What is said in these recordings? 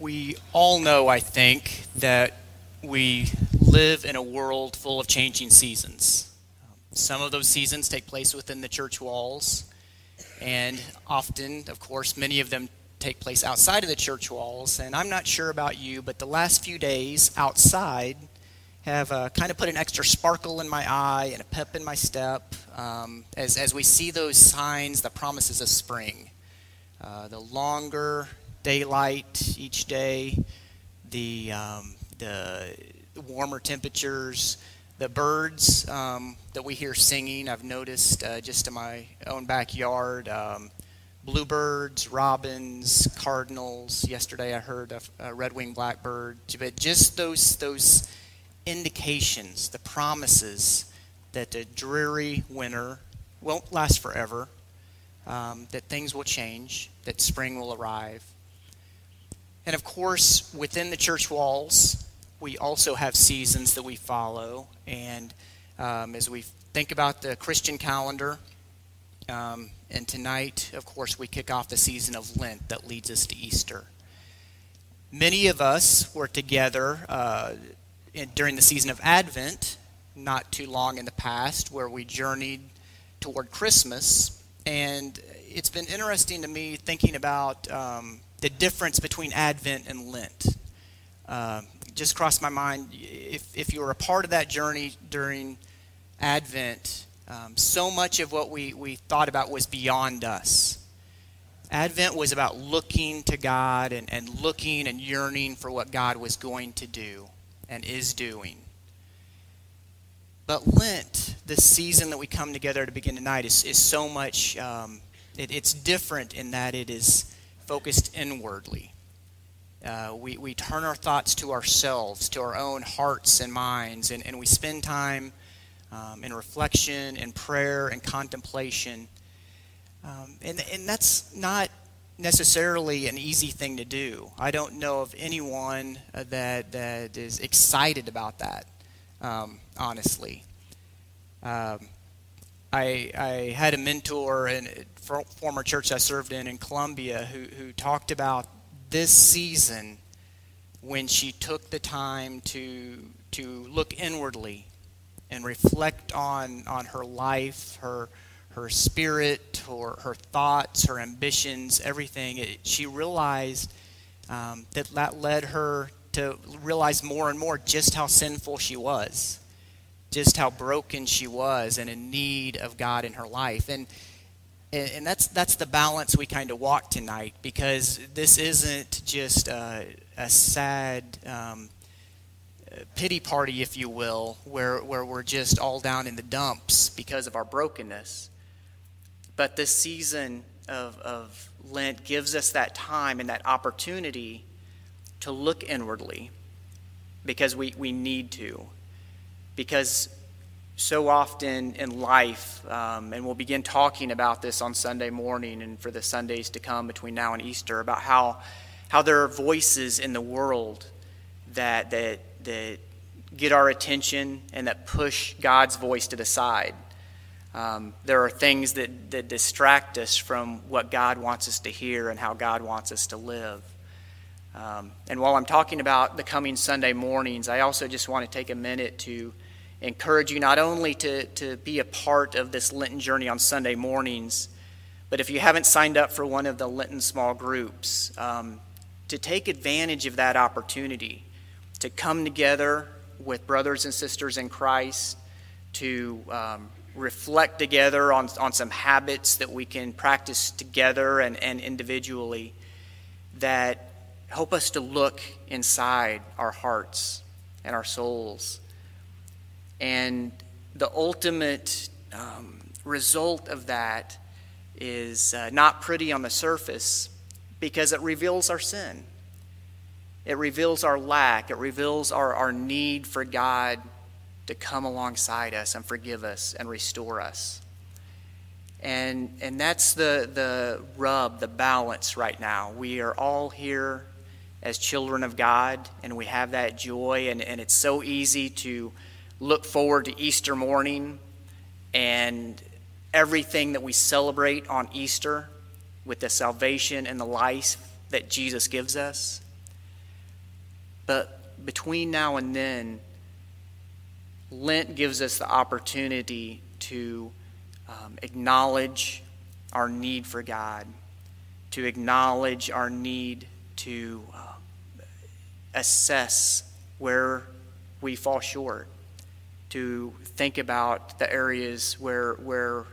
We all know, I think, that we live in a world full of changing seasons. Some of those seasons take place within the church walls, and often, of course, many of them take place outside of the church walls. And I'm not sure about you, but the last few days outside have uh, kind of put an extra sparkle in my eye and a pep in my step um, as, as we see those signs, the promises of spring. Uh, the longer daylight each day, the, um, the warmer temperatures, the birds um, that we hear singing. I've noticed uh, just in my own backyard um, bluebirds, robins, cardinals. Yesterday I heard a, a red-winged blackbird. But just those those indications, the promises that the dreary winter won't last forever, um, that things will change, that spring will arrive. And of course, within the church walls, we also have seasons that we follow. And um, as we think about the Christian calendar, um, and tonight, of course, we kick off the season of Lent that leads us to Easter. Many of us were together uh, in, during the season of Advent, not too long in the past, where we journeyed toward Christmas. And it's been interesting to me thinking about um, the difference between Advent and Lent. Uh, just crossed my mind if, if you were a part of that journey during Advent, um, so much of what we, we thought about was beyond us. Advent was about looking to God and, and looking and yearning for what God was going to do and is doing. But Lent, the season that we come together to begin tonight, is, is so much, um, it, it's different in that it is focused inwardly. Uh, we, we turn our thoughts to ourselves, to our own hearts and minds, and, and we spend time um, in reflection and prayer and contemplation. Um, and, and that's not necessarily an easy thing to do. I don't know of anyone uh, that, that is excited about that, um, honestly. Um, I, I had a mentor in a former church I served in in Columbia who, who talked about this season when she took the time to, to look inwardly and reflect on, on her life, her, her spirit, her, her thoughts, her ambitions, everything, it, she realized um, that that led her to realize more and more just how sinful she was, just how broken she was, and in need of God in her life. And and that's that's the balance we kind of walk tonight because this isn't just a, a sad um, pity party, if you will, where, where we're just all down in the dumps because of our brokenness. But this season of, of Lent gives us that time and that opportunity to look inwardly because we, we need to. Because so often in life, um, and we'll begin talking about this on Sunday morning and for the Sundays to come between now and Easter, about how, how there are voices in the world that, that that get our attention and that push God's voice to the side. Um, there are things that, that distract us from what God wants us to hear and how God wants us to live. Um, and while I'm talking about the coming Sunday mornings, I also just want to take a minute to encourage you not only to, to be a part of this Lenten journey on Sunday mornings, but if you haven't signed up for one of the Lenten small groups, um, to take advantage of that opportunity to come together with brothers and sisters in Christ, to um, reflect together on, on some habits that we can practice together and, and individually that help us to look inside our hearts and our souls. And the ultimate um, result of that is uh, not pretty on the surface because it reveals our sin. It reveals our lack, it reveals our, our need for God to come alongside us and forgive us and restore us. And, and that's the, the rub, the balance right now. We are all here as children of God, and we have that joy, and, and it's so easy to look forward to Easter morning and everything that we celebrate on Easter with the salvation and the life that Jesus gives us. But between now and then, Lent gives us the opportunity to um, acknowledge our need for God, to acknowledge our need to uh, assess where we fall short, to think about the areas where, where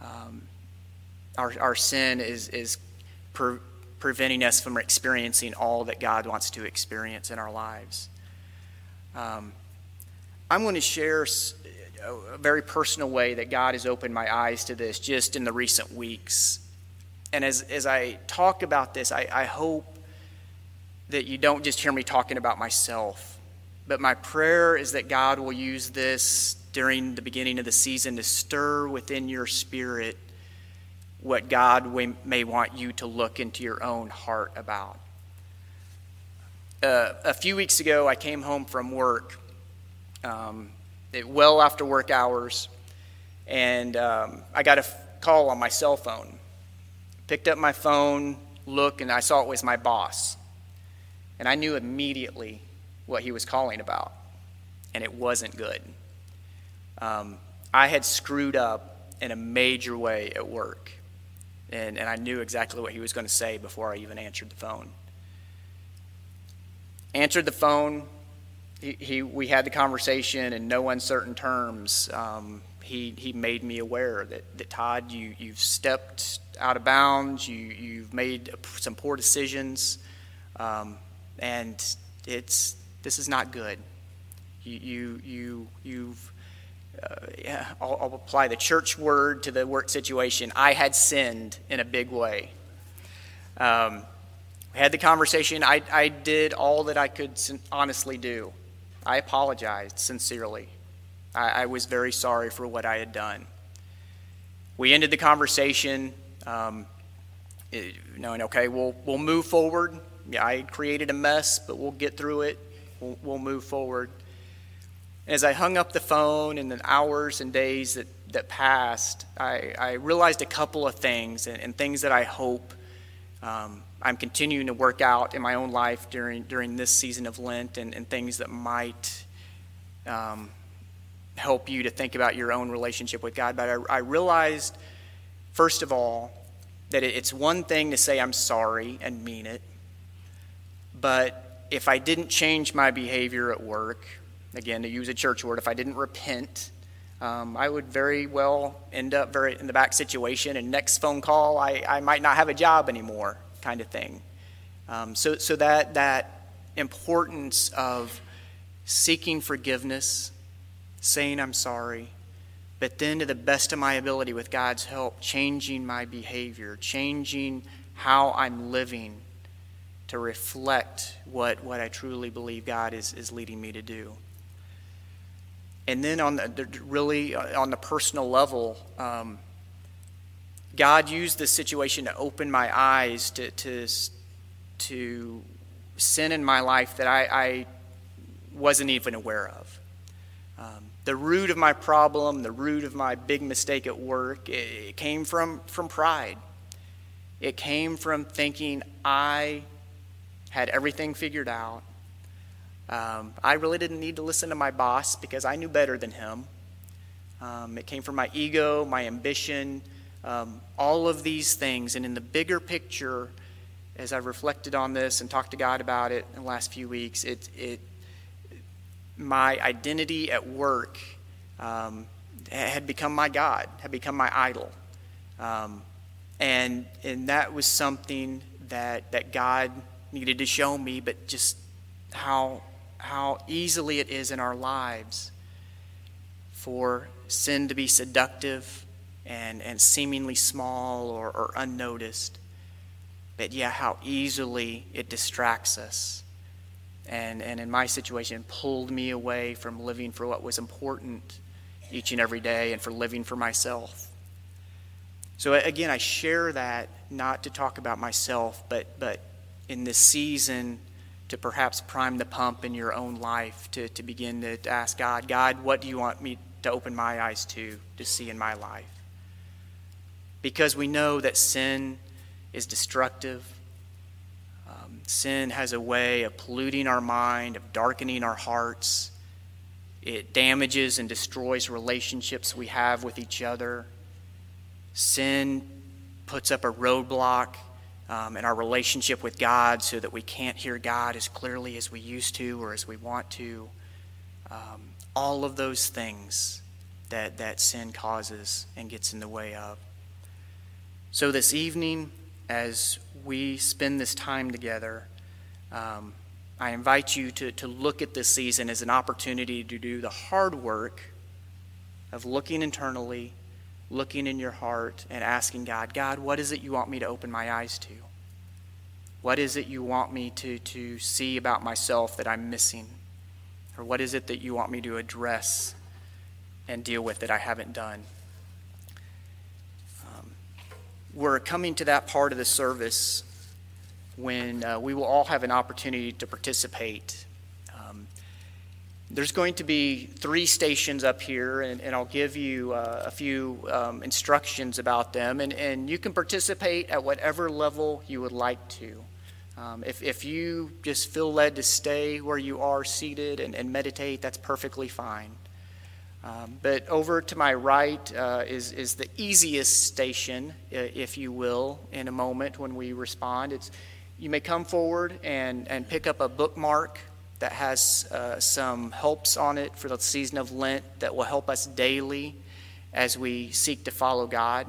um, our, our sin is, is pre- preventing us from experiencing all that God wants to experience in our lives. Um, I'm going to share a very personal way that God has opened my eyes to this just in the recent weeks. And as, as I talk about this, I, I hope that you don't just hear me talking about myself, but my prayer is that God will use this during the beginning of the season to stir within your spirit what God may want you to look into your own heart about. Uh, a few weeks ago, I came home from work, um, it, well after work hours, and um, I got a f- call on my cell phone. Picked up my phone, looked, and I saw it was my boss. And I knew immediately what he was calling about, and it wasn't good. Um, I had screwed up in a major way at work and, and I knew exactly what he was going to say before I even answered the phone. Answered the phone. He, he we had the conversation in no uncertain terms. Um, he, he made me aware that, that Todd, you, you've stepped out of bounds, you, you've made some poor decisions, um, and it's, this is not good. You, you, you, you've uh, yeah, I'll, I'll, apply the church word to the work situation. I had sinned in a big way. Um, we had the conversation. I, I did all that I could honestly do. I apologized sincerely. I, I was very sorry for what I had done. We ended the conversation, um, knowing, okay, we'll, we'll move forward. Yeah, I created a mess, but we'll get through it. We'll, we'll move forward. As I hung up the phone and the hours and days that, that passed, I, I realized a couple of things and, and things that I hope um, I'm continuing to work out in my own life during, during this season of Lent and, and things that might um, help you to think about your own relationship with God. But I, I realized, first of all, that it's one thing to say I'm sorry and mean it, but if I didn't change my behavior at work again, to use a church word, if I didn't repent, um, I would very well end up very in the back situation, and next phone call, I, I might not have a job anymore, kind of thing. Um, so, so that that importance of seeking forgiveness, saying I'm sorry, but then to the best of my ability, with God's help, changing my behavior, changing how I'm living to reflect what, what I truly believe God is, is leading me to do. And then on the really uh, on the personal level, um, God used this situation to open my eyes to, to, to sin in my life that I, I wasn't even aware of. Um, the root of my problem, the root of my big mistake at work, it, it came from, from pride. It came from thinking I had everything figured out um, I really didn't need to listen to my boss because I knew better than him. Um, it came from my ego, my ambition, um, all of these things. And in the bigger picture, as I've reflected on this and talked to God about it in the last few weeks, it, it my identity at work um, had become my God, had become my idol. Um, and, and that was something that, that God needed to show me, but just how how easily it is in our lives for sin to be seductive and, and seemingly small or, or unnoticed. But yeah, how easily it distracts us. And, and in my situation, pulled me away from living for what was important each and every day and for living for myself. So again, I share that not to talk about myself, but, but in this season to perhaps prime the pump in your own life to, to begin to, to ask God, God, what do you want me to open my eyes to, to see in my life? Because we know that sin is destructive. Um, Sin has a way of polluting our mind, of darkening our hearts. It damages and destroys relationships we have with each other. Sin puts up a roadblock um, in our relationship with God so that we can't hear God as clearly as we used to or as we want to. Um, all of those things that, that sin causes and gets in the way of. So, this evening, as we spend this time together, um, I invite you to, to look at this season as an opportunity to do the hard work of looking internally looking in your heart and asking God, God, what is it you want me to open my eyes to? What is it you want me to, to see about myself that I'm missing? Or what is it that you want me to address and deal with that I haven't done? Um, we're coming to that part of the service when uh, we will all have an opportunity to participate there's going to be three stations up here, and, and I'll give you uh, a few um, instructions about them, and, and you can participate at whatever level you would like to. Um, if, if you just feel led to stay where you are seated and, and meditate, that's perfectly fine. Um, but over to my right uh, is, is the easiest station, if you will, in a moment when we respond. It's, you may come forward and, and pick up a bookmark that has uh, some helps on it for the season of Lent that will help us daily as we seek to follow God.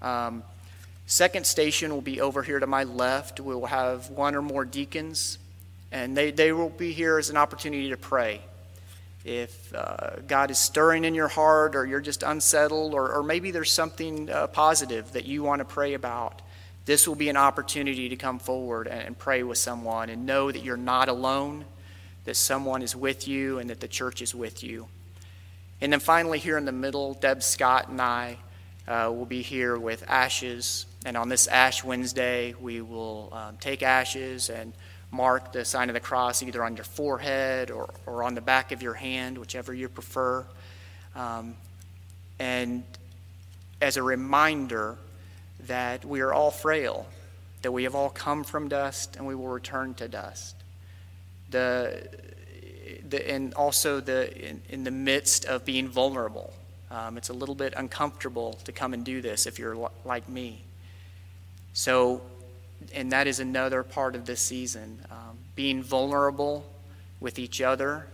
Um, second station will be over here to my left. We will have one or more deacons, and they, they will be here as an opportunity to pray. If uh, God is stirring in your heart, or you're just unsettled, or, or maybe there's something uh, positive that you want to pray about, this will be an opportunity to come forward and, and pray with someone and know that you're not alone that someone is with you and that the church is with you. And then finally, here in the middle, Deb Scott and I uh, will be here with ashes. And on this Ash Wednesday, we will um, take ashes and mark the sign of the cross either on your forehead or, or on the back of your hand, whichever you prefer. Um, and as a reminder that we are all frail, that we have all come from dust and we will return to dust the, the and also the in, in, the midst of being vulnerable. Um, it's a little bit uncomfortable to come and do this if you're like me. So, and that is another part of this season. Um, being vulnerable with each other,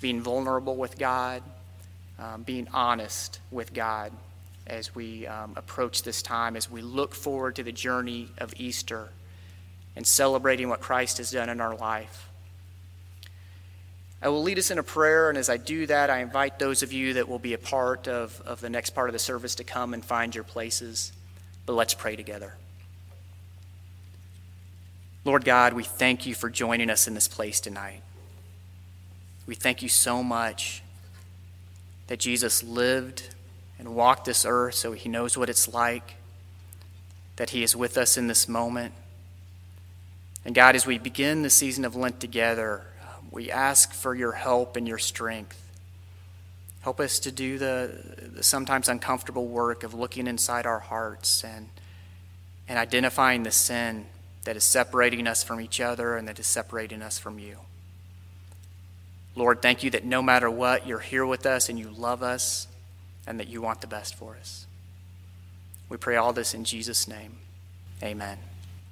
being vulnerable with God, um, being honest with God as we um, approach this time, as we look forward to the journey of Easter and celebrating what Christ has done in our life. I will lead us in a prayer, and as I do that, I invite those of you that will be a part of, of the next part of the service to come and find your places. But let's pray together. Lord God, we thank you for joining us in this place tonight. We thank you so much that Jesus lived and walked this earth so he knows what it's like, that he is with us in this moment. And God, as we begin the season of Lent together, we ask for your help and your strength. Help us to do the, the sometimes uncomfortable work of looking inside our hearts and, and identifying the sin that is separating us from each other and that is separating us from you. Lord, thank you that no matter what, you're here with us and you love us and that you want the best for us. We pray all this in Jesus' name. Amen.